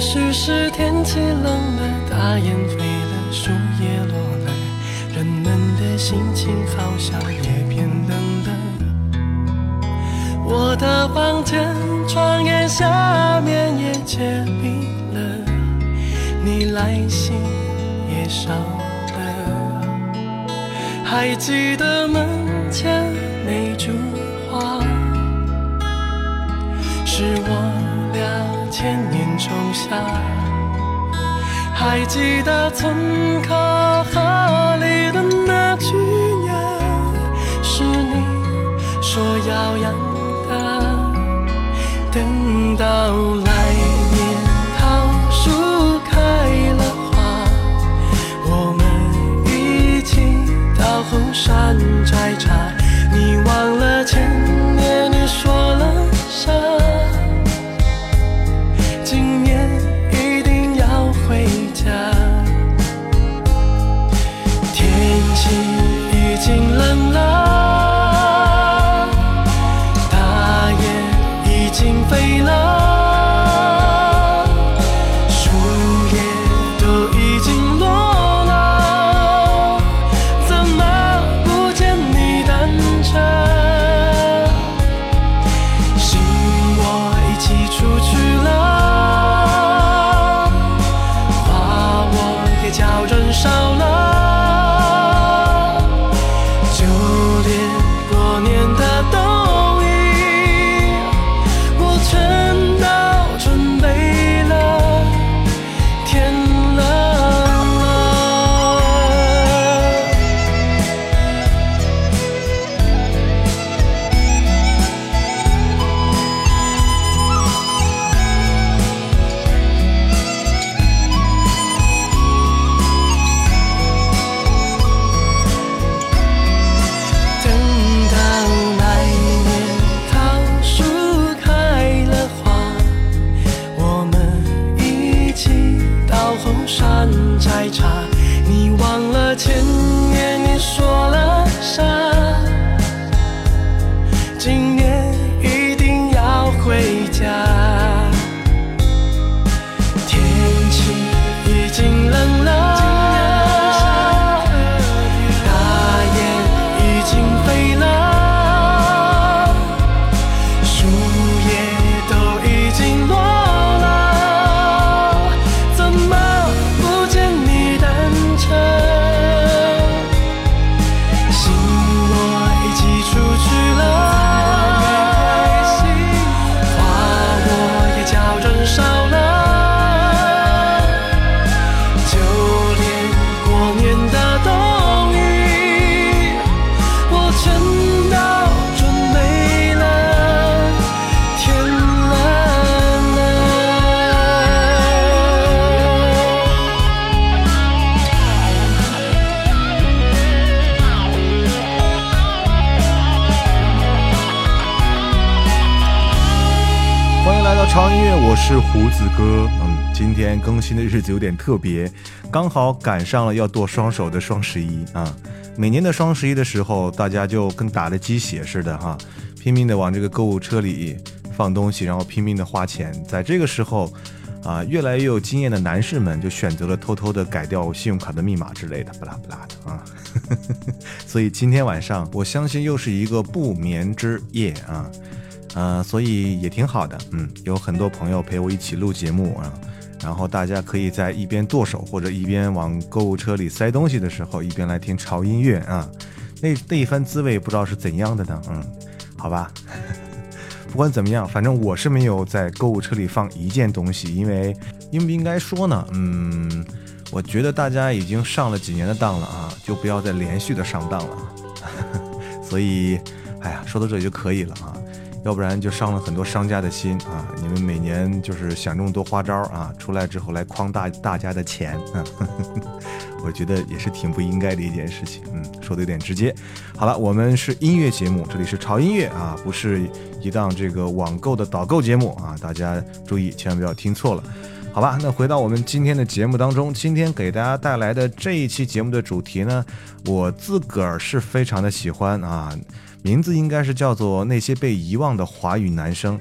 也许是天气冷了，大雁飞了，树叶落了，人们的心情好像也变冷了。我的房间窗沿下面也结冰了，你来信也少了。还记得门前那株花，是我俩。千年仲夏，还记得村口河里的那句呀，是你说要养的。等到来年桃树开了花，我们一起到后山摘茶。你忘了前年你说了啥？是胡子哥，嗯，今天更新的日子有点特别，刚好赶上了要剁双手的双十一啊。每年的双十一的时候，大家就跟打了鸡血似的哈，拼命的往这个购物车里放东西，然后拼命的花钱。在这个时候，啊，越来越有经验的男士们就选择了偷偷的改掉信用卡的密码之类的，不拉不拉的啊。所以今天晚上，我相信又是一个不眠之夜啊。呃，所以也挺好的，嗯，有很多朋友陪我一起录节目啊，然后大家可以在一边剁手或者一边往购物车里塞东西的时候，一边来听潮音乐啊，那那一番滋味不知道是怎样的呢？嗯，好吧，不管怎么样，反正我是没有在购物车里放一件东西，因为应不应该说呢？嗯，我觉得大家已经上了几年的当了啊，就不要再连续的上当了，所以，哎呀，说到这里就可以了啊。要不然就伤了很多商家的心啊！你们每年就是想这么多花招啊，出来之后来诓大大家的钱啊，我觉得也是挺不应该的一件事情。嗯，说的有点直接。好了，我们是音乐节目，这里是潮音乐啊，不是一档这个网购的导购节目啊，大家注意，千万不要听错了。好吧，那回到我们今天的节目当中，今天给大家带来的这一期节目的主题呢，我自个儿是非常的喜欢啊，名字应该是叫做《那些被遗忘的华语男生》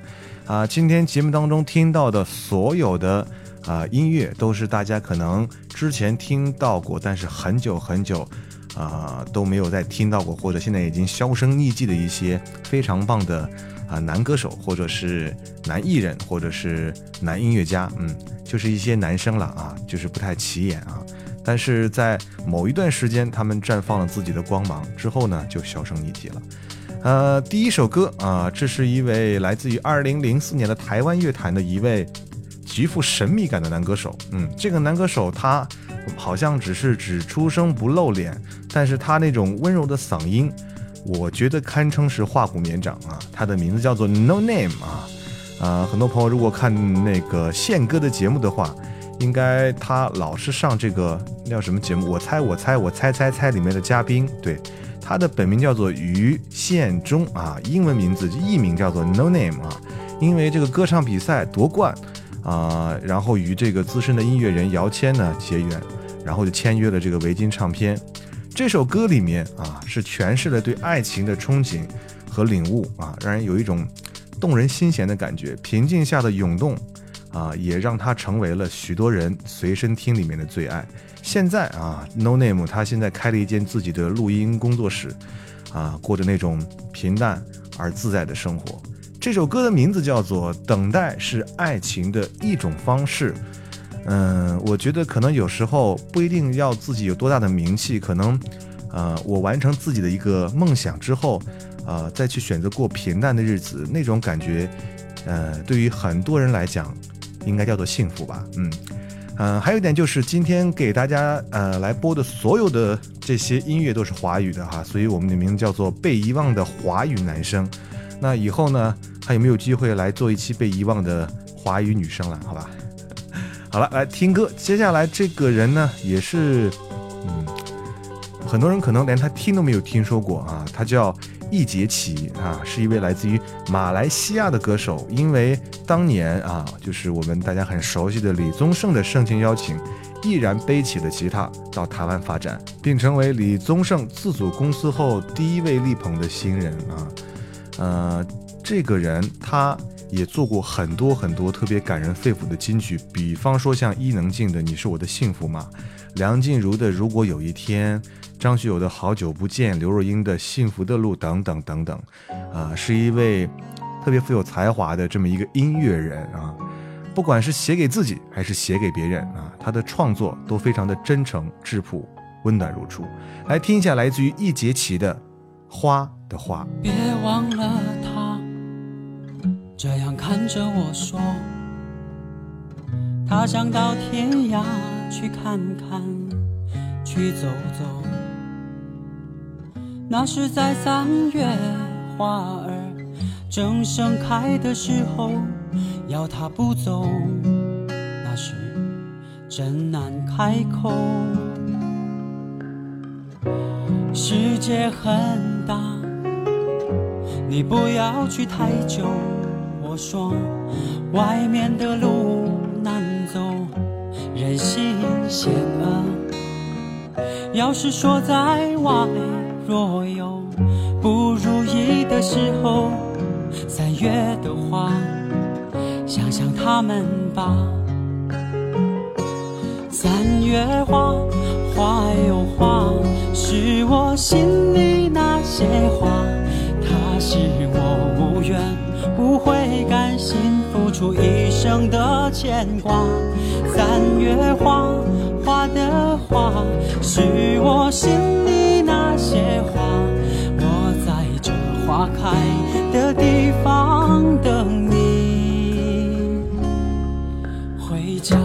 啊。今天节目当中听到的所有的啊音乐，都是大家可能之前听到过，但是很久很久啊都没有再听到过，或者现在已经销声匿迹的一些非常棒的。啊，男歌手或者是男艺人，或者是男音乐家，嗯，就是一些男生了啊，就是不太起眼啊。但是在某一段时间，他们绽放了自己的光芒之后呢，就销声匿迹了。呃，第一首歌啊，这是一位来自于二零零四年的台湾乐坛的一位极富神秘感的男歌手。嗯，这个男歌手他好像只是只出声不露脸，但是他那种温柔的嗓音。我觉得堪称是画骨绵掌啊！他的名字叫做 No Name 啊，啊，很多朋友如果看那个宪哥的节目的话，应该他老是上这个叫什么节目？我猜我猜我猜猜猜里面的嘉宾，对，他的本名叫做于宪忠啊，英文名字艺名叫做 No Name 啊，因为这个歌唱比赛夺冠啊，然后与这个资深的音乐人姚谦呢结缘，然后就签约了这个维京唱片。这首歌里面啊，是诠释了对爱情的憧憬和领悟啊，让人有一种动人心弦的感觉。平静下的涌动啊，也让它成为了许多人随身听里面的最爱。现在啊，No Name 他现在开了一间自己的录音工作室啊，过着那种平淡而自在的生活。这首歌的名字叫做《等待是爱情的一种方式》。嗯，我觉得可能有时候不一定要自己有多大的名气，可能，呃，我完成自己的一个梦想之后，呃，再去选择过平淡的日子，那种感觉，呃，对于很多人来讲，应该叫做幸福吧。嗯，嗯，还有一点就是今天给大家呃来播的所有的这些音乐都是华语的哈，所以我们的名字叫做被遗忘的华语男生。那以后呢，还有没有机会来做一期被遗忘的华语女生了？好吧。好了，来听歌。接下来这个人呢，也是，嗯，很多人可能连他听都没有听说过啊。他叫易杰奇啊，是一位来自于马来西亚的歌手。因为当年啊，就是我们大家很熟悉的李宗盛的盛情邀请，毅然背起了吉他到台湾发展，并成为李宗盛自组公司后第一位力捧的新人啊。呃，这个人他。也做过很多很多特别感人肺腑的金曲，比方说像伊能静的《你是我的幸福吗》，梁静茹的《如果有一天》，张学友的《好久不见》，刘若英的《幸福的路》等等等等，啊，是一位特别富有才华的这么一个音乐人啊。不管是写给自己还是写给别人啊，他的创作都非常的真诚质朴，温暖如初。来听一下来自于易杰奇的《花的花》。别忘了他。这样看着我说，他想到天涯去看看，去走走。那是在三月花儿正盛开的时候，要他不走，那是真难开口。世界很大，你不要去太久。我说，外面的路难走，人心险恶。要是说在外若有不如意的时候，三月的花，想想他们吧。三月花，花有花，是我心里那些花，它是我无缘。不会甘心付出一生的牵挂。三月花，花的花，是我心里些花。我在这花开的地方等你回家。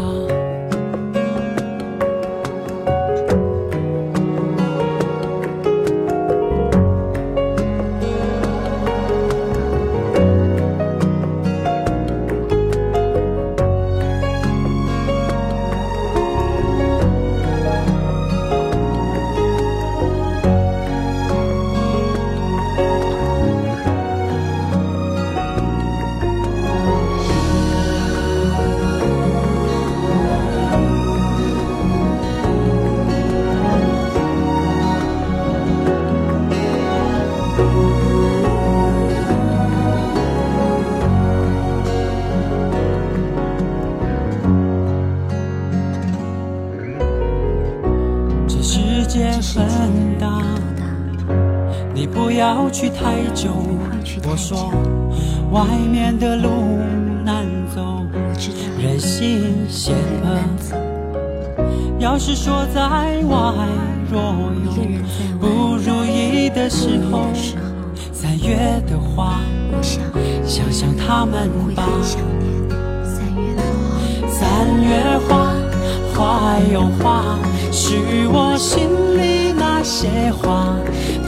些话。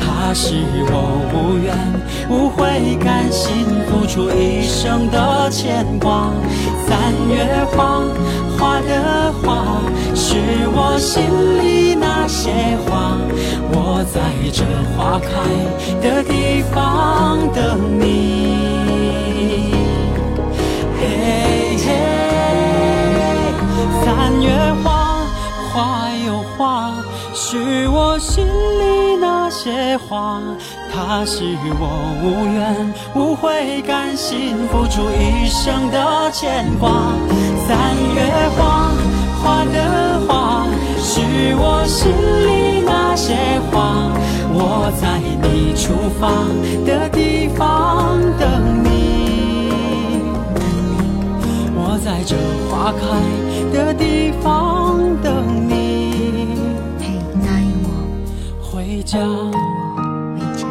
他是我无怨无悔，甘心付出一生的牵挂。三月花，花的花，是我心里那些花。我在这花开的地方等你。是我心里那些话。它是我无怨无悔，甘心付出一生的牵挂。三月花，花的花，是我心里那些话。我在你出发的地方等你，我在这花开的地方等家。回家。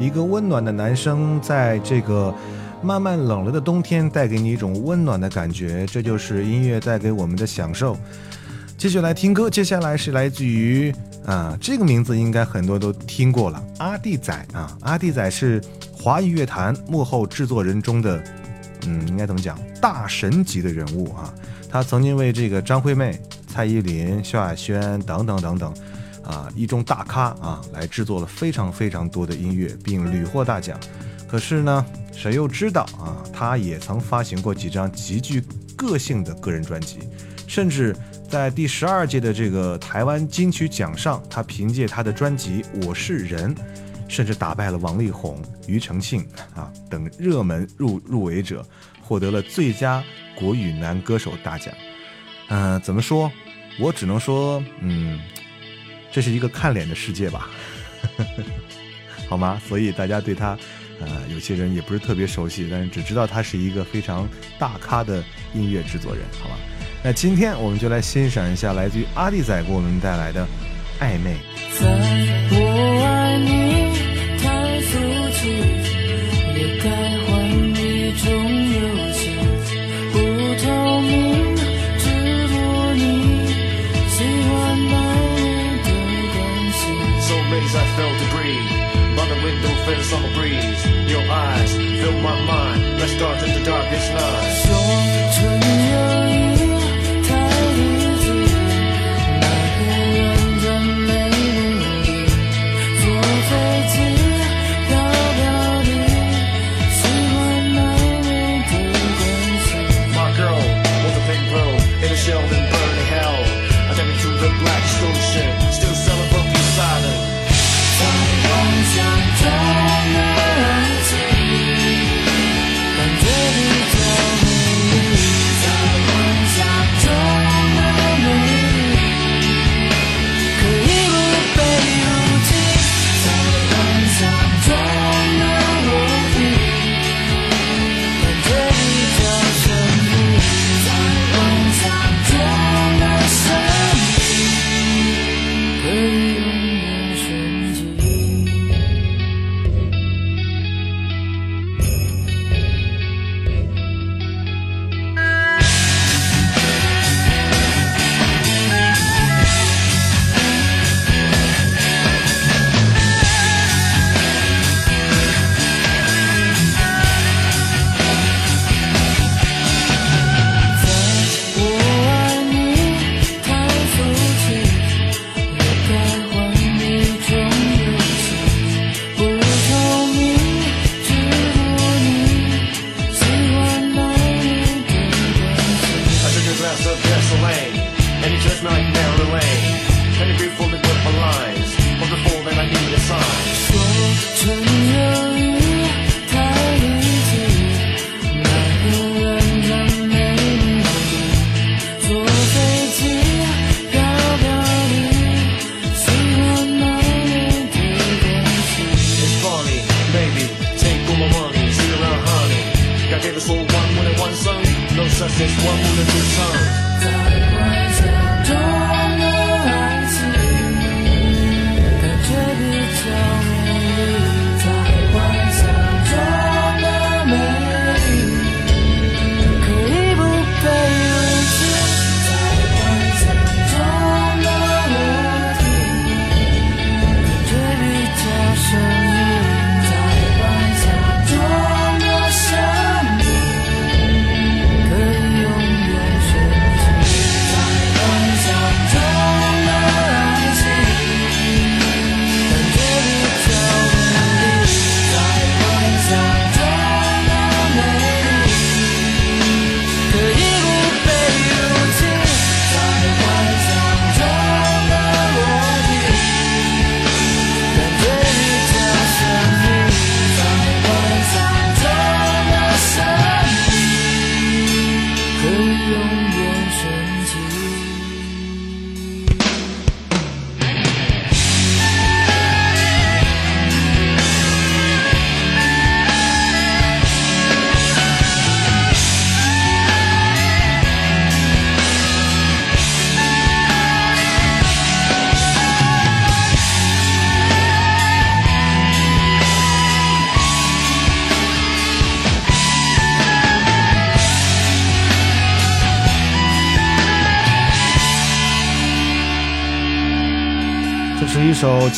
一个温暖的男生，在这个慢慢冷了的冬天，带给你一种温暖的感觉，这就是音乐带给我们的享受。继续来听歌，接下来是来自于啊，这个名字应该很多都听过了，阿弟仔啊，阿弟仔是华语乐坛幕后制作人中的，嗯，应该怎么讲，大神级的人物啊。他曾经为这个张惠妹、蔡依林、萧亚轩等等等等。啊，一众大咖啊，来制作了非常非常多的音乐，并屡获大奖。可是呢，谁又知道啊，他也曾发行过几张极具个性的个人专辑，甚至在第十二届的这个台湾金曲奖上，他凭借他的专辑《我是人》，甚至打败了王力宏、庾澄庆啊等热门入入围者，获得了最佳国语男歌手大奖。嗯、怎么说？我只能说，嗯。这是一个看脸的世界吧，好吗？所以大家对他，呃，有些人也不是特别熟悉，但是只知道他是一个非常大咖的音乐制作人，好吗？那今天我们就来欣赏一下来自于阿弟仔给我们带来的《暧昧》。在我爱你太俗气，也该换一种游戏，不透明，只不你喜欢暧昧的关系。so maze i fell to breathe by the window felt the summer breeze. Your eyes fill my mind. Let's start in the darkest night.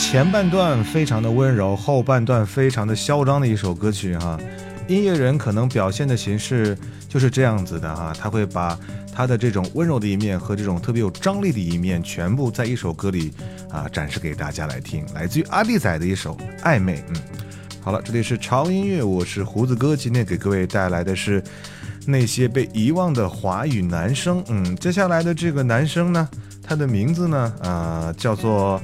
前半段非常的温柔，后半段非常的嚣张的一首歌曲哈。音乐人可能表现的形式就是这样子的哈，他会把他的这种温柔的一面和这种特别有张力的一面，全部在一首歌里啊展示给大家来听。来自于阿弟仔的一首《暧昧》。嗯，好了，这里是潮音乐，我是胡子哥，今天给各位带来的是那些被遗忘的华语男声。嗯，接下来的这个男生呢，他的名字呢，呃，叫做。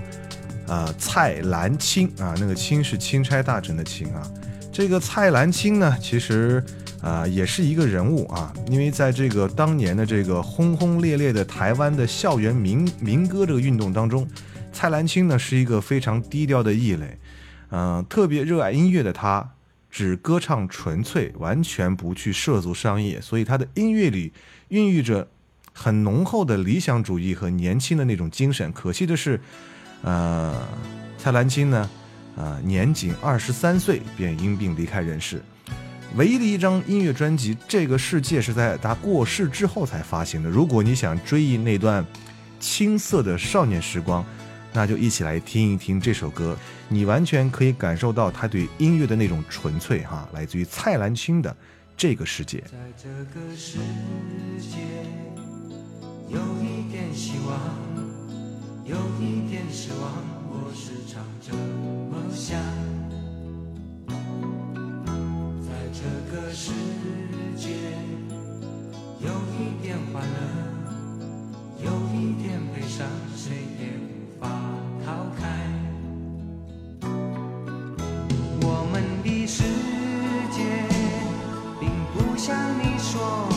呃，蔡澜清啊，那个清是钦差大臣的钦啊。这个蔡澜清呢，其实啊也是一个人物啊，因为在这个当年的这个轰轰烈烈的台湾的校园民民歌这个运动当中，蔡澜清呢是一个非常低调的异类。嗯，特别热爱音乐的他，只歌唱纯粹，完全不去涉足商业，所以他的音乐里孕育着很浓厚的理想主义和年轻的那种精神。可惜的是。呃，蔡澜清呢，呃，年仅二十三岁便因病离开人世。唯一的一张音乐专辑《这个世界》是在他过世之后才发行的。如果你想追忆那段青涩的少年时光，那就一起来听一听这首歌，你完全可以感受到他对音乐的那种纯粹哈，来自于蔡澜清的《这个世界》。在这个世界，有一点希望。有一点失望，我时常这么想。在这个世界，有一点欢乐，有一点悲伤，谁也无法逃开。我们的世界，并不像你说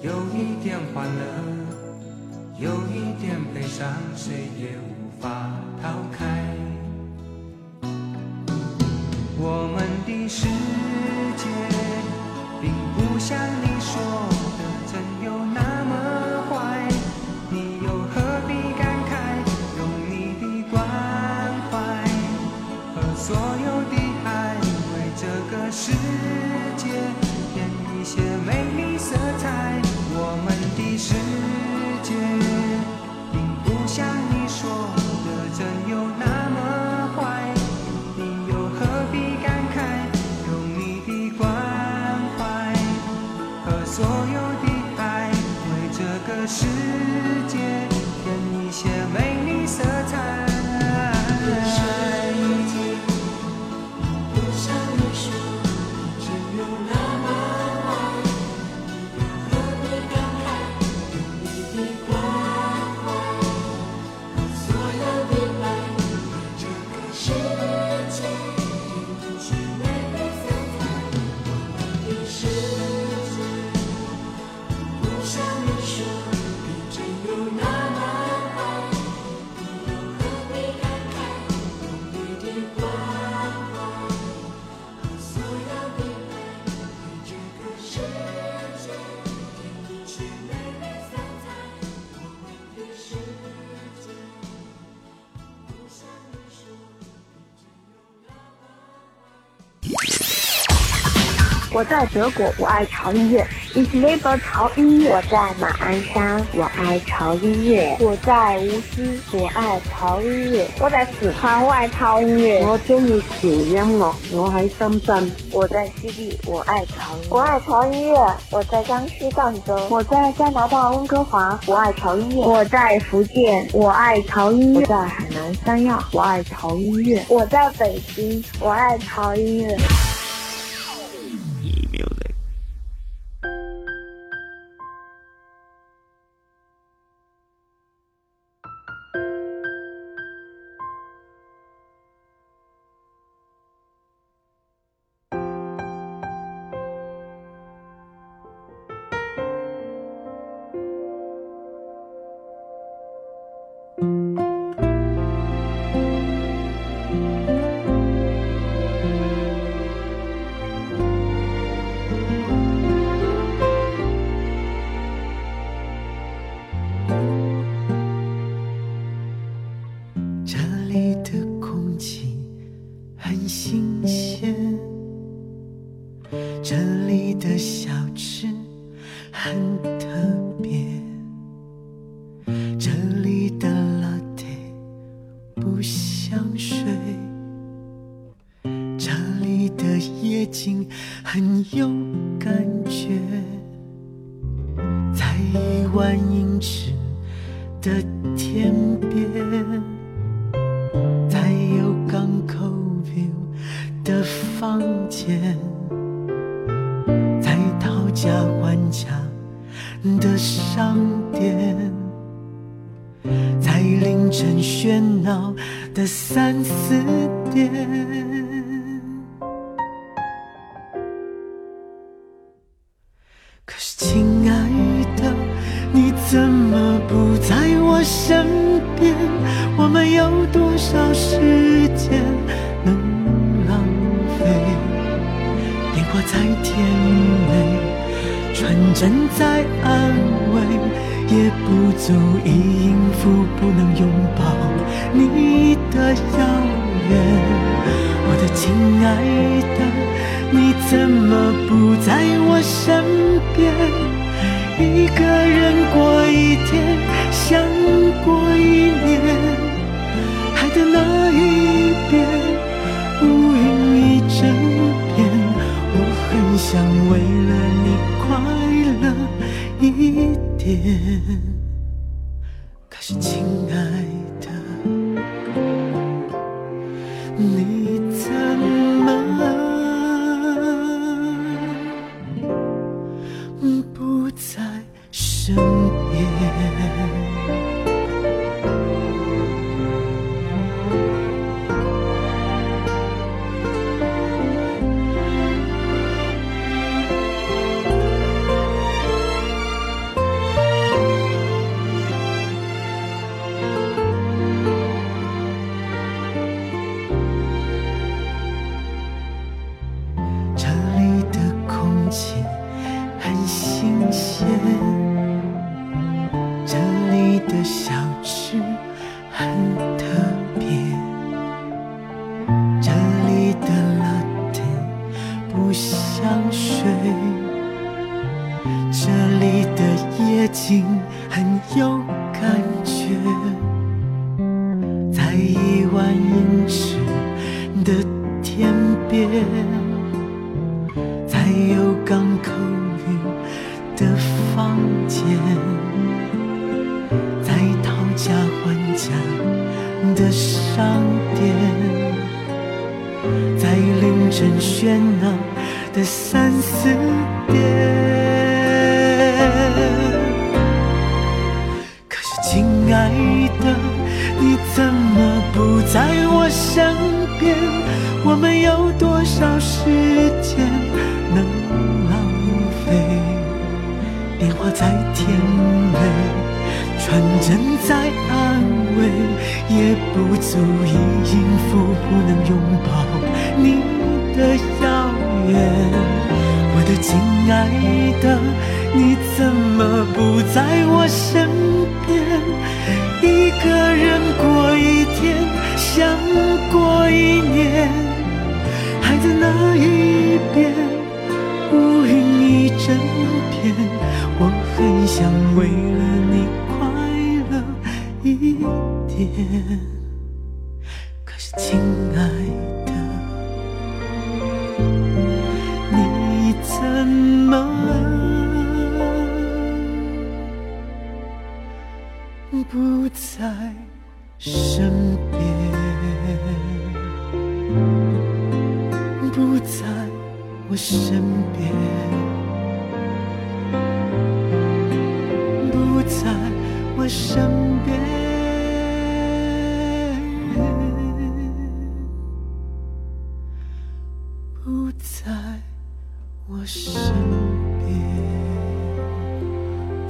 有一点欢乐有一点悲伤谁也无法逃开。个世界，给你些美。我在德国，我爱潮音乐。Is never 潮音乐。我在马鞍山，我爱潮音乐。我在无锡，我爱潮音乐。我在四川，我爱潮音乐。我中意潮音乐。我喺深圳。我在西丽，我爱潮。我爱潮音乐。我在江西赣州。我在加拿大温哥华，我爱潮音乐。我在福建，我爱潮音乐。在海南三亚，我爱潮音乐。我在北京，我爱潮音乐。不足以应付不能拥抱你的遥远我的亲爱的你怎么不在我身边一个人过一天想过一年海的那一边乌云一整片我很想为了你快乐一点，可是亲爱。在有港口雨的房间，在讨价还价的商店，在凌晨喧闹的三四点。不足以应付不能拥抱你的笑颜我的亲爱的你怎么不在我身边？一个人过一天想过一年海的那一边乌云一整片我很想为了你快乐一天。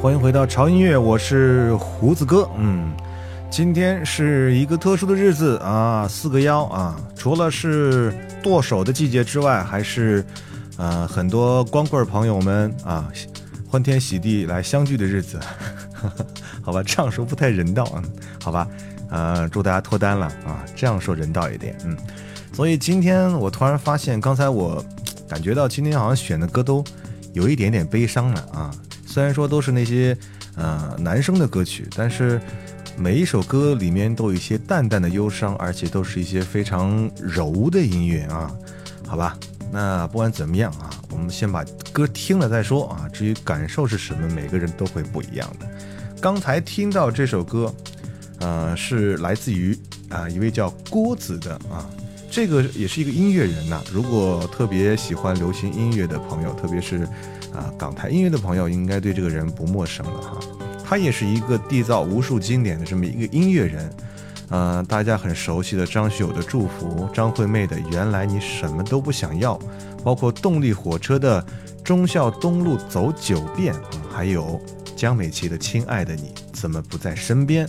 欢迎回到潮音乐，我是胡子哥。嗯，今天是一个特殊的日子啊，四个幺啊，除了是。剁手的季节之外，还是，呃，很多光棍朋友们啊，欢天喜地来相聚的日子，好吧，这样说不太人道啊，好吧，呃，祝大家脱单了啊，这样说人道一点，嗯，所以今天我突然发现，刚才我感觉到今天好像选的歌都有一点点悲伤了啊，虽然说都是那些呃男生的歌曲，但是。每一首歌里面都有一些淡淡的忧伤，而且都是一些非常柔的音乐啊，好吧。那不管怎么样啊，我们先把歌听了再说啊。至于感受是什么，每个人都会不一样的。刚才听到这首歌，呃，是来自于啊一位叫郭子的啊，这个也是一个音乐人呐。如果特别喜欢流行音乐的朋友，特别是啊港台音乐的朋友，应该对这个人不陌生了哈。他也是一个缔造无数经典的这么一个音乐人，呃，大家很熟悉的张学友的《祝福》，张惠妹的《原来你什么都不想要》，包括动力火车的《忠孝东路走九遍》，还有江美琪的《亲爱的你怎么不在身边》。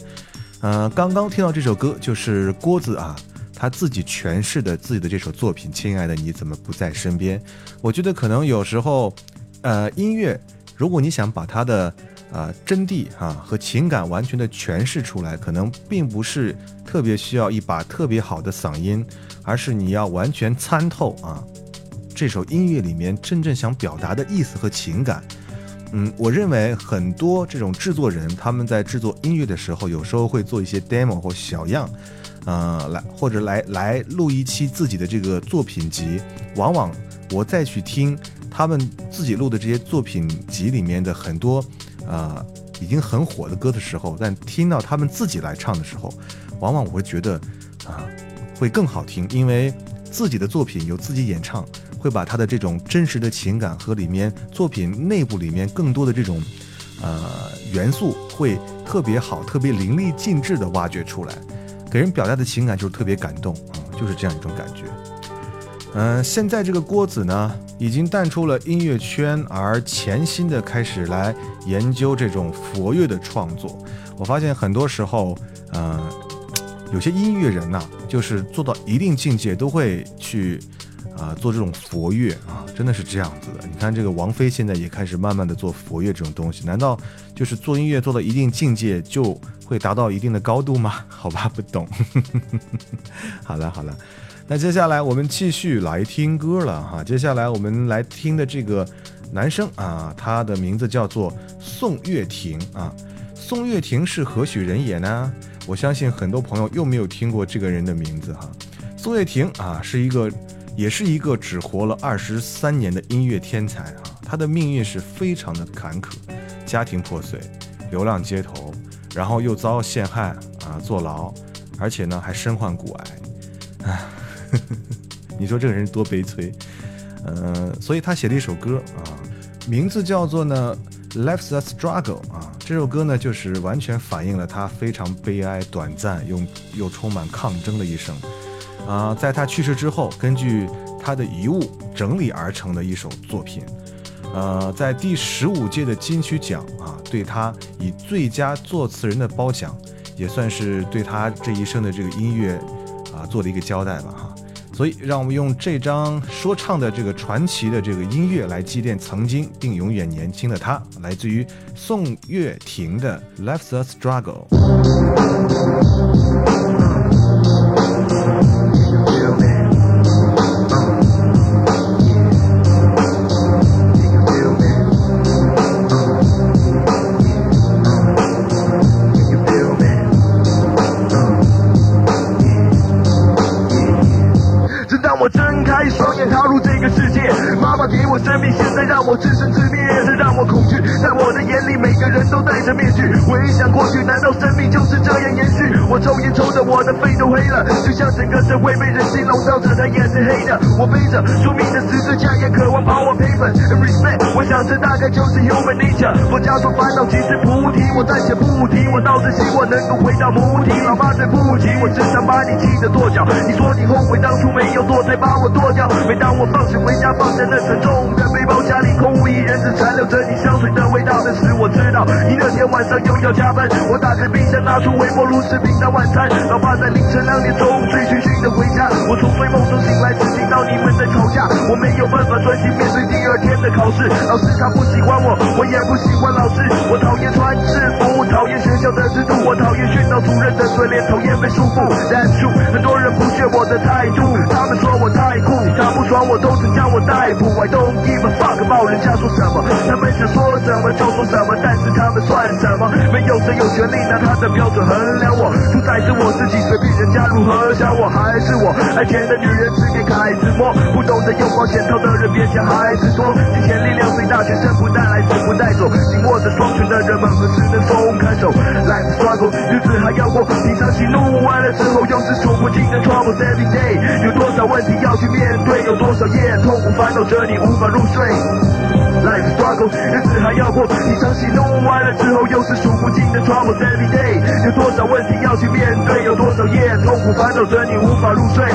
呃，刚刚听到这首歌就是郭子啊，他自己诠释的自己的这首作品《亲爱的你怎么不在身边》。我觉得可能有时候，呃，音乐，如果你想把它的啊，真谛啊和情感完全的诠释出来，可能并不是特别需要一把特别好的嗓音，而是你要完全参透啊这首音乐里面真正想表达的意思和情感。嗯，我认为很多这种制作人他们在制作音乐的时候，有时候会做一些 demo 或小样，呃，来或者来来录一期自己的这个作品集。往往我再去听他们自己录的这些作品集里面的很多。啊，已经很火的歌的时候，但听到他们自己来唱的时候，往往我会觉得，啊，会更好听，因为自己的作品由自己演唱，会把他的这种真实的情感和里面作品内部里面更多的这种，呃，元素会特别好、特别淋漓尽致的挖掘出来，给人表达的情感就是特别感动啊，就是这样一种感觉。嗯，现在这个郭子呢，已经淡出了音乐圈，而潜心的开始来研究这种佛乐的创作。我发现很多时候，嗯，有些音乐人呐，就是做到一定境界，都会去啊做这种佛乐啊，真的是这样子的。你看这个王菲现在也开始慢慢的做佛乐这种东西，难道就是做音乐做到一定境界就会达到一定的高度吗？好吧，不懂。好 了好了。那接下来我们继续来听歌了哈。接下来我们来听的这个男生啊，他的名字叫做宋岳庭啊。宋岳庭是何许人也呢？我相信很多朋友又没有听过这个人的名字哈。宋岳庭啊，是一个，也是一个只活了二十三年的音乐天才啊。他的命运是非常的坎坷，家庭破碎，流浪街头，然后又遭陷害啊，坐牢，而且呢还身患骨癌，唉。你说这个人多悲催，呃，所以他写了一首歌啊，名字叫做呢《Life's a Struggle》啊，这首歌呢就是完全反映了他非常悲哀、短暂又又充满抗争的一生啊。在他去世之后，根据他的遗物整理而成的一首作品，呃，在第十五届的金曲奖啊，对他以最佳作词人的褒奖，也算是对他这一生的这个音乐啊做了一个交代吧哈。所以，让我们用这张说唱的这个传奇的这个音乐来祭奠曾经并永远年轻的他，来自于宋岳庭的《Life's a Struggle》。我的肺都黑了，就像整个社会被人心笼罩着，他也是黑的。我背着宿命的十字架，也渴望把我赔本。Respect，想这大概就是 human nature。佛家说烦恼即是菩提，我暂且不提。我倒是希望能够回到菩提。老妈对不起，我时常把你气得跺脚。你说你后悔当初没有做，才把我剁掉。每当我放学回家，放下那沉重的背包，家里空无一人，只残留着你香水的味道。的时我知道，你那天晚上又要加班。我打开冰箱，拿出微波炉，吃平淡晚餐。老爸在凌晨两点钟醉醺醺的回家，我从睡梦中醒来，只听到你们在吵架。我没有办法专心面对第二天的考试，师他不喜欢我，我也不喜欢老师。我讨厌穿制服，讨厌学校的制度，我讨厌训导主任的嘴脸，讨厌被束缚。That's true，很多人不屑我的态度，他们说我太酷，他不爽我都曾将我逮捕。I don't give a fuck about 人家说什么，他们想说什么就说什么，但是他们算什么？没有谁有权利拿他的标准衡量我，主宰是我自己，随便人家如何想我还是我。爱钱的女人只给孩子摸，不懂得用保险套的人别向孩子说，金钱力量最大，全身不带来，死不带走。紧握着双拳的人们何时能松开手？Life struggle，日子还要过，平常喜怒完了之后又是数不尽的 troubles every day。有多少问题要去面对？有多少夜痛苦烦恼着你无法入睡？Life struggle，日子还要过，平常喜怒完了之后又是数不尽的 troubles every day。有多少问题要去面对？有多少夜痛苦烦恼着你无法入睡？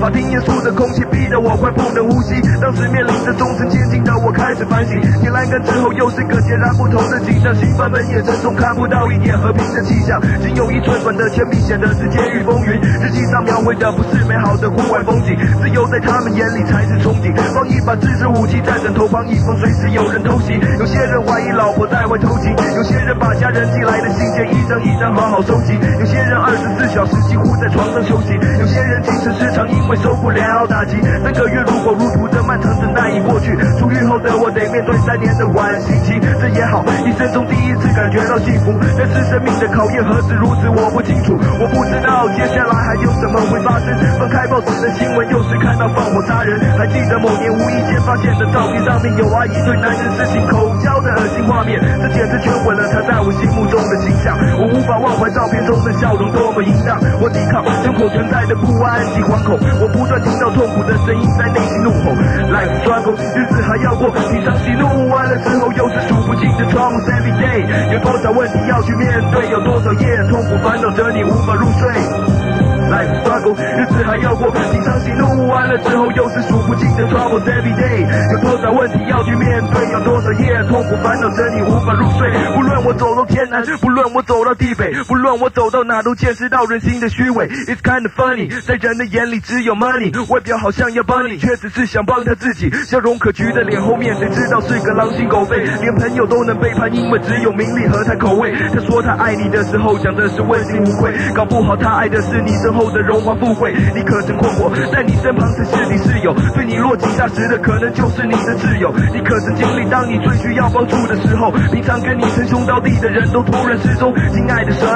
法庭严肃的空气逼得我快不能呼吸，当时面临着终身监禁的我开始反省，点栏杆之后又是个截然不同的景象，刑犯们眼神中看不到一点和平的气象，仅有一寸短的铅笔写的是监狱风云，日记上描绘的不是美好的户外风景，自由在他们眼里才是憧憬，放一把自制武器在枕头旁，以防随时有人偷袭。有些人怀疑老婆在外偷情，有些人把家人寄来的信件一张一张好好收集，有些人二十四小时几乎在床上休息，有些人精神失常因。为受不了打击，三个月如火如荼的漫长等待已过去，出狱后的我得面对三年的缓刑期，这也好，一生中第一次感觉到幸福。但是生命的考验何止如此，我不清楚，我不知道接下来还有什么会发生。翻开报纸的新闻，又是看到放火杀人，还记得某年无意间发现的照片，上面有阿姨对男人实行口交的恶心画面，这简直全毁了她在我心目中的形象。我无法忘怀照片中的笑容多么淫荡，我抵抗胸口存在的不安及惶恐。我不断听到痛苦的声音在内心怒吼，Life struggle，日子还要过，平常喜怒完了之后又是数不尽的窗，Every day，有多少问题要去面对，有多少夜痛苦烦恼着你无法入睡。Life struggle，日子还要过，平常喜怒完了之后又是数不尽的 troubles every day，有多少问题要去面对，有多少夜痛苦烦恼着你无法入睡。不论我走到天南，不论我走到地北，不论我走到哪都见识到人心的虚伪。It's kind of funny，在人的眼里只有 money，外表好像要帮你，却只是想帮他自己。笑容可掬的脸后面，谁知道是个狼心狗肺，连朋友都能背叛，因为只有名利和他口味。他说他爱你的时候，讲的是问心无愧，搞不好他爱的是你身后的荣华富贵。你可曾困惑，在你身旁才是你室友，对你落井下石的可能就是你的挚友。你可曾经历当你最需要帮助的时候，平常跟你称兄道弟的人都突然失踪。亲爱的神，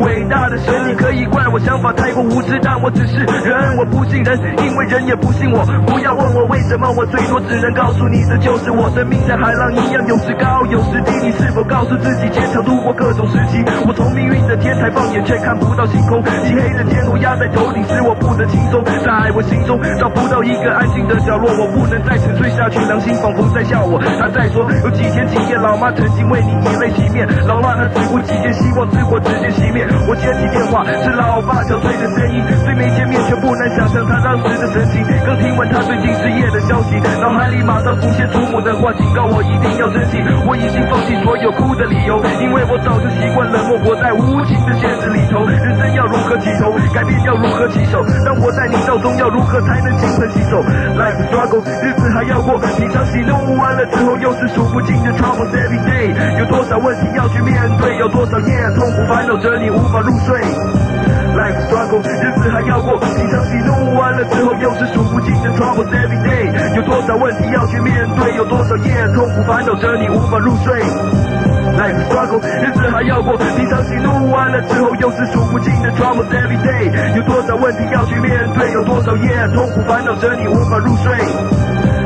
伟大的神，你可以怪我想法太过无知，但我只是人，我不信人，因为人也不信我。不要问我为什么，我最多只能告诉你，这就是我生命像海浪一样，有时高有时低。你是否告诉自己坚强度过各种时期？我从命运的天台放眼，却看不到星空，漆黑的天空压在头顶，使我不得轻松。在我心中找不到一个安静的角落，我不能再沉睡下去，良心仿佛在笑我。他在说，有几天几夜，老妈曾经为你以泪洗面，老妈她只顾几件希望之火直接熄灭。我接起电话，是老爸憔悴的声音，虽没见面，却不难想象他当时的神情。刚听完他最近失业的消息，脑海里马上浮现祖母的话，警告我一定要珍惜。我已经放弃所有哭的理由，因为我早就习惯冷漠，活在无情的现实里头。人生要如何起头，改变要如何起手？当我在你脑中，要如何才能精神起手？Life struggle，日子还要过，平常喜怒完了之后，又是数不尽的 troubles every day。有多少问题要去面对，有多少夜痛苦烦恼着你无法入睡。Life struggle，日子还要过，平常喜怒完了之后，又是数不尽的 troubles every day。有多少问题要去面对，有多少夜痛苦烦恼着你无法入睡。Life struggle，日子还要过，平常喜怒完了之后，又是数不尽的 troubles every day。有多少问题要去面对，有多少夜痛苦烦恼着你无法入睡。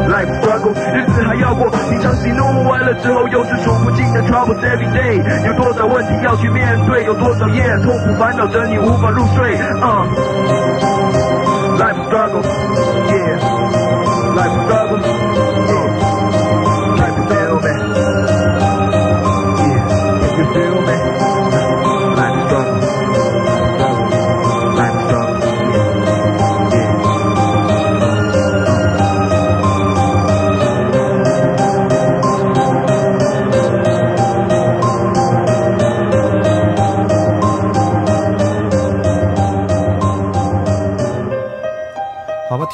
Life struggle，日子还要过，平常喜怒完了之后又是数不尽的 troubles every day。有多少问题要去面对，有多少夜痛苦烦恼着你无法入睡。Uh,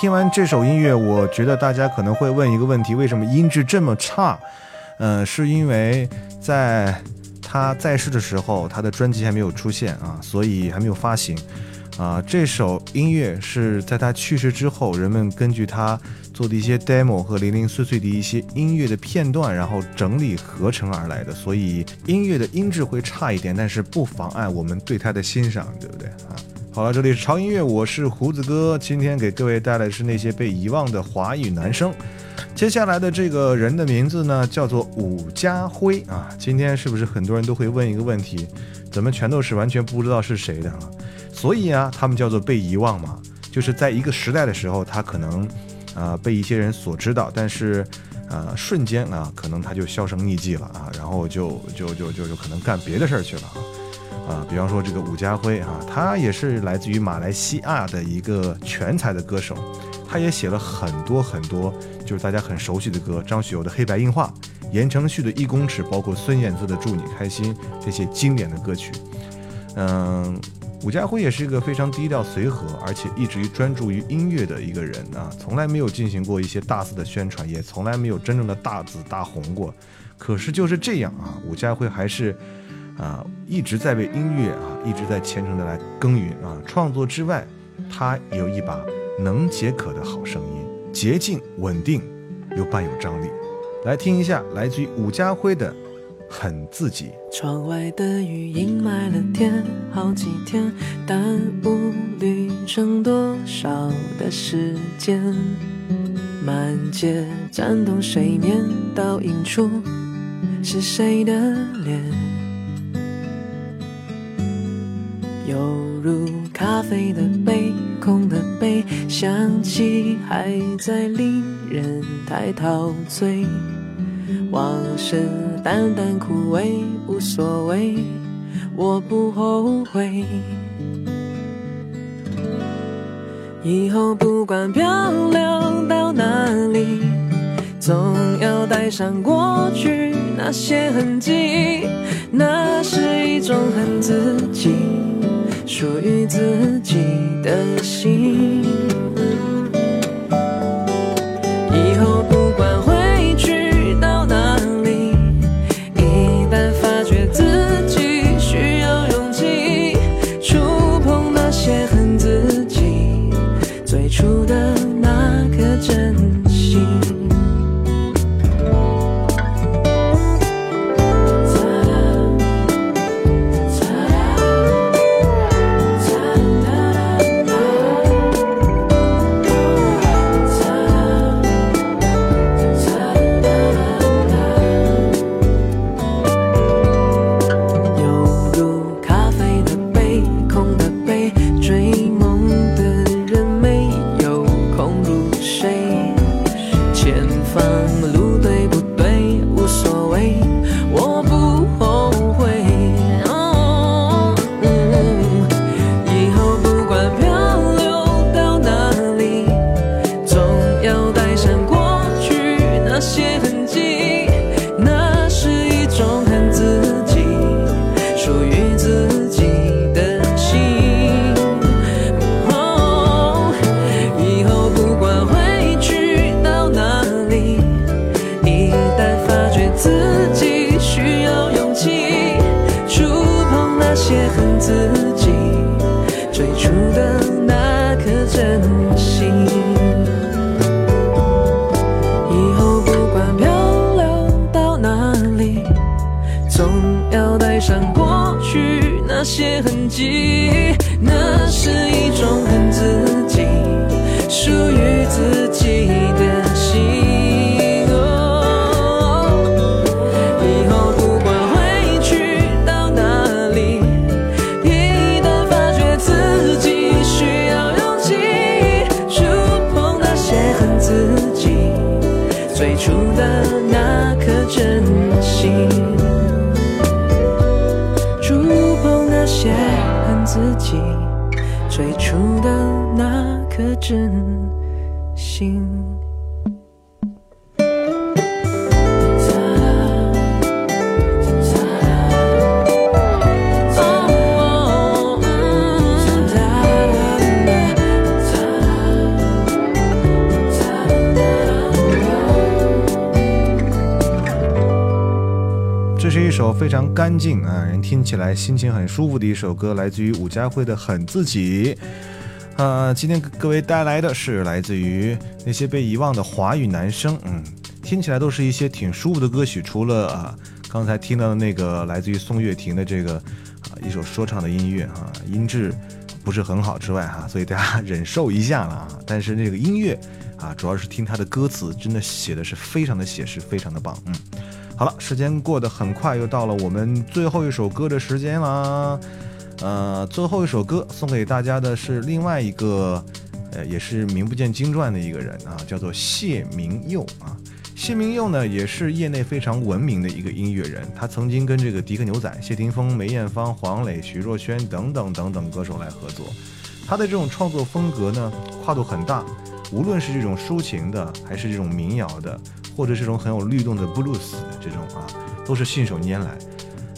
听完这首音乐，我觉得大家可能会问一个问题：为什么音质这么差？呃，是因为在他在世的时候，他的专辑还没有出现啊，所以还没有发行。啊，这首音乐是在他去世之后，人们根据他做的一些 demo 和零零碎碎的一些音乐的片段，然后整理合成而来的，所以音乐的音质会差一点，但是不妨碍我们对他的欣赏，对不对啊？好了，这里是潮音乐，我是胡子哥，今天给各位带来的是那些被遗忘的华语男声。接下来的这个人的名字呢，叫做武家辉啊。今天是不是很多人都会问一个问题，怎么全都是完全不知道是谁的啊？所以啊，他们叫做被遗忘嘛，就是在一个时代的时候，他可能啊、被一些人所知道，但是啊、瞬间啊，可能他就销声匿迹了啊，然后就就就就就可能干别的事儿去了啊。啊，比方说这个武家辉啊，他也是来自于马来西亚的一个全才的歌手，他也写了很多很多，就是大家很熟悉的歌，张学友的《黑白硬化》，言承旭的《一公尺》，包括孙燕姿的《祝你开心》这些经典的歌曲。嗯，武家辉也是一个非常低调随和，而且一直专注于音乐的一个人啊，从来没有进行过一些大肆的宣传，也从来没有真正的大紫大红过。可是就是这样啊，武家辉还是。啊，一直在为音乐啊，一直在虔诚的来耕耘啊。创作之外，他也有一把能解渴的好声音，洁净稳定又伴有张力。来听一下来自于伍家辉的《很自己》。窗外的雨阴霾了天，好几天，耽误旅程多少的时间？满街颤动水面，倒映出是谁的脸？犹如咖啡的杯，空的杯，香气还在令人太陶醉。往事淡淡苦味，无所谓，我不后悔。以后不管漂流到哪里，总要带上过去那些痕迹，那是一种恨自己。属于自己的心。以后不管会起来心情很舒服的一首歌，来自于伍家辉的《很自己》。啊，今天各位带来的是来自于那些被遗忘的华语男声，嗯，听起来都是一些挺舒服的歌曲。除了啊，刚才听到的那个来自于宋岳庭的这个啊一首说唱的音乐啊，音质不是很好之外哈，所以大家忍受一下了啊。但是那个音乐啊，主要是听他的歌词，真的写的是非常的写实，非常的棒，嗯。好了，时间过得很快，又到了我们最后一首歌的时间啦。呃，最后一首歌送给大家的是另外一个，呃，也是名不见经传的一个人啊，叫做谢明佑啊。谢明佑呢，也是业内非常闻名的一个音乐人，他曾经跟这个迪克牛仔、谢霆锋、梅艳芳、黄磊、徐若瑄等等等等歌手来合作。他的这种创作风格呢，跨度很大，无论是这种抒情的，还是这种民谣的。或者这种很有律动的布鲁斯的这种啊，都是信手拈来。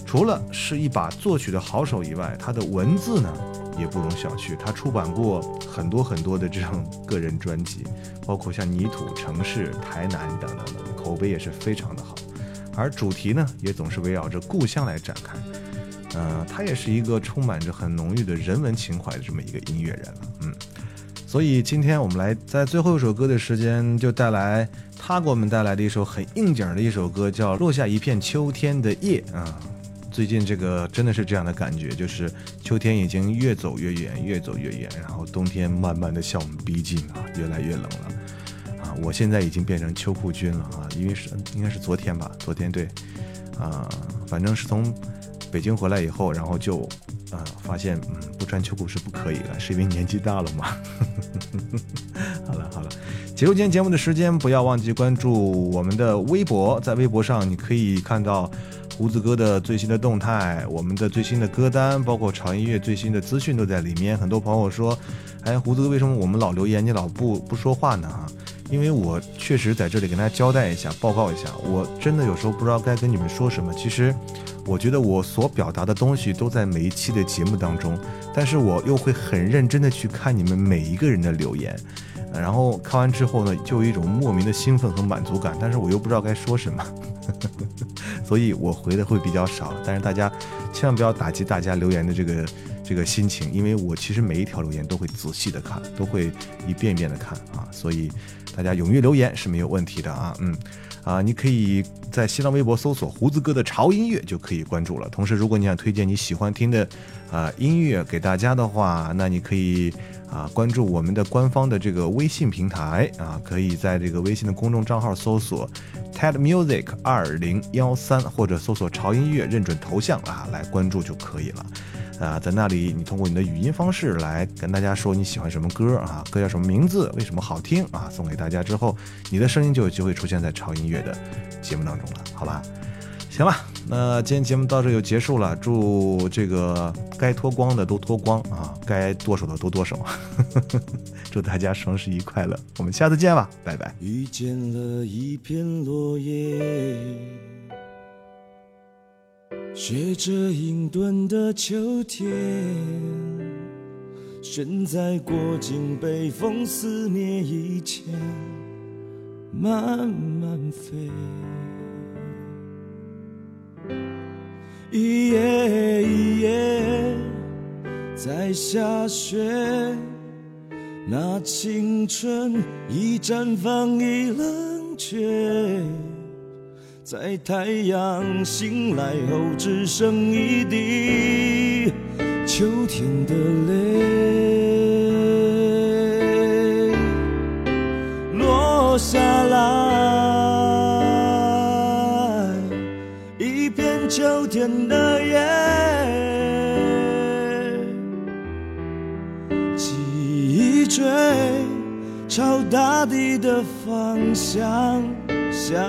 除了是一把作曲的好手以外，他的文字呢也不容小觑。他出版过很多很多的这种个人专辑，包括像《泥土城市》《台南》等等等，口碑也是非常的好。而主题呢，也总是围绕着故乡来展开。呃，他也是一个充满着很浓郁的人文情怀的这么一个音乐人了。嗯，所以今天我们来在最后一首歌的时间就带来。他给我们带来的一首很应景的一首歌，叫《落下一片秋天的叶》啊。最近这个真的是这样的感觉，就是秋天已经越走越远，越走越远，然后冬天慢慢的向我们逼近啊，越来越冷了啊。我现在已经变成秋裤君了啊，因为是应该是昨天吧，昨天对啊，反正是从北京回来以后，然后就啊发现嗯不穿秋裤是不可以的，是因为年纪大了吗？好了好了。结束今天节目的时间，不要忘记关注我们的微博，在微博上你可以看到胡子哥的最新的动态，我们的最新的歌单，包括潮音乐最新的资讯都在里面。很多朋友说，哎，胡子哥为什么我们老留言，你老不不说话呢？哈，因为我确实在这里跟大家交代一下，报告一下，我真的有时候不知道该跟你们说什么。其实，我觉得我所表达的东西都在每一期的节目当中，但是我又会很认真的去看你们每一个人的留言。然后看完之后呢，就有一种莫名的兴奋和满足感，但是我又不知道该说什么，所以我回的会比较少。但是大家千万不要打击大家留言的这个这个心情，因为我其实每一条留言都会仔细的看，都会一遍一遍的看啊，所以大家踊跃留言是没有问题的啊，嗯，啊，你可以在新浪微博搜索“胡子哥的潮音乐”就可以关注了。同时，如果你想推荐你喜欢听的啊音乐给大家的话，那你可以。啊，关注我们的官方的这个微信平台啊，可以在这个微信的公众账号搜索 TED Music 二零幺三，或者搜索潮音乐，认准头像啊，来关注就可以了。啊，在那里你通过你的语音方式来跟大家说你喜欢什么歌啊，歌叫什么名字，为什么好听啊，送给大家之后，你的声音就有机会出现在潮音乐的节目当中了，好吧？行了，那今天节目到这就结束了。祝这个该脱光的都脱光啊，该剁手的都剁手。祝大家双十一快乐，我们下次见吧，拜拜。遇见了一片落叶，学着隐遁的秋天，身在过境被风撕灭以前，慢慢飞。一夜一夜在下雪，那青春已绽放，已冷却，在太阳醒来后，只剩一滴秋天的泪落下来。一片秋天的叶，记忆追朝大地的方向，像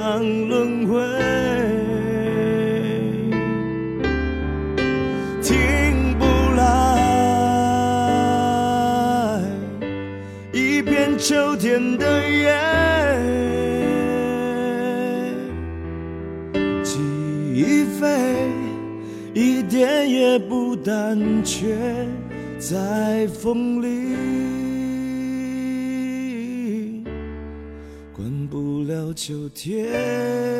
轮回，停不来。一片秋天的夜。记忆飞，一点也不胆怯，在风里。秋天。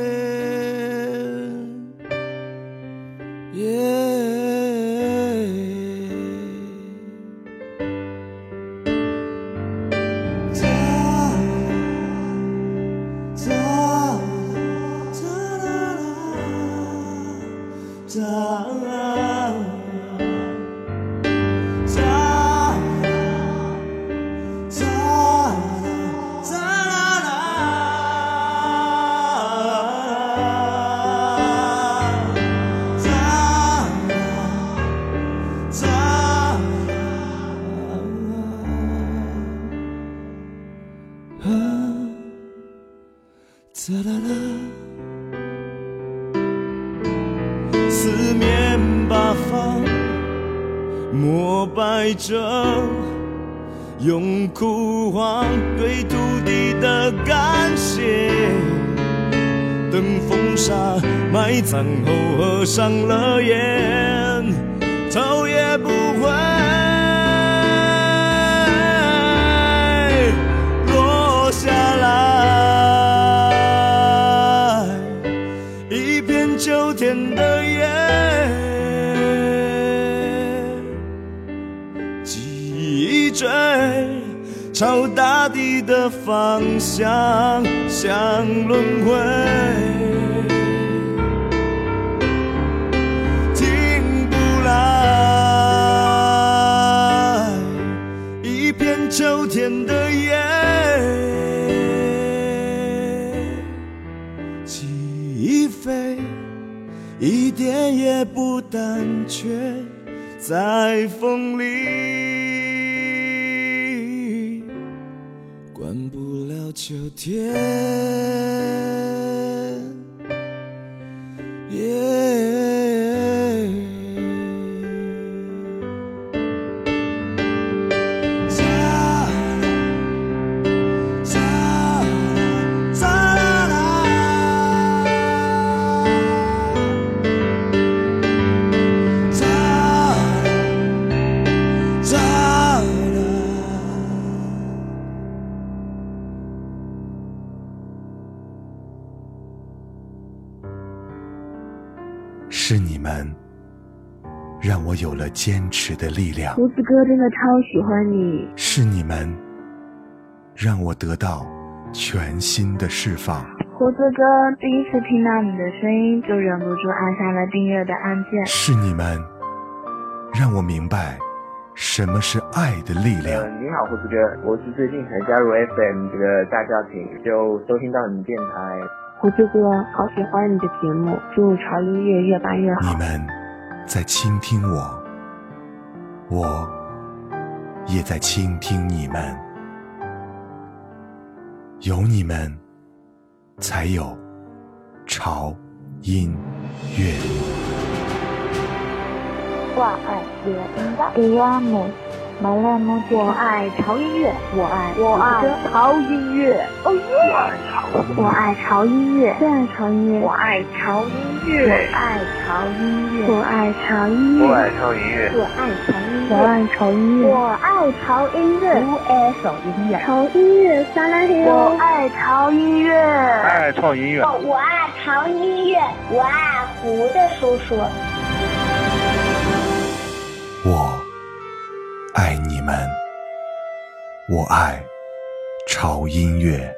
四面八方膜拜。着，用枯黄对土地的感谢，等风沙埋葬后合上了眼，头也不回落下来，一片秋天的朝大地的方向，像轮回，停不来。一片秋天的夜，记忆飞，一点也不胆怯，在风里。秋天。是你们让我有了坚持的力量。胡子哥真的超喜欢你。是你们让我得到全新的释放。胡子哥第一次听到你的声音，就忍不住按下了订阅的按键。是你们让我明白什么是爱的力量。你好，胡子哥，我是最近才加入 FM 这个大家庭，就收听到你电台。胡子哥，好喜欢你的节目，祝潮音乐越办越好。你们在倾听我，我也在倾听你们。有你们，才有潮音乐。我爱乐音乐。我爱潮音乐，我爱我爱潮音乐，哦耶！我爱潮音乐，我爱潮音乐，我爱潮音乐，我爱潮音乐，我爱潮音乐，我爱潮音乐，我爱潮音乐，我爱潮音乐，我爱潮音乐，我爱潮音乐，潮音乐我爱潮音乐，爱潮音乐，我爱潮音乐，我爱胡的叔叔，们，我爱潮音乐。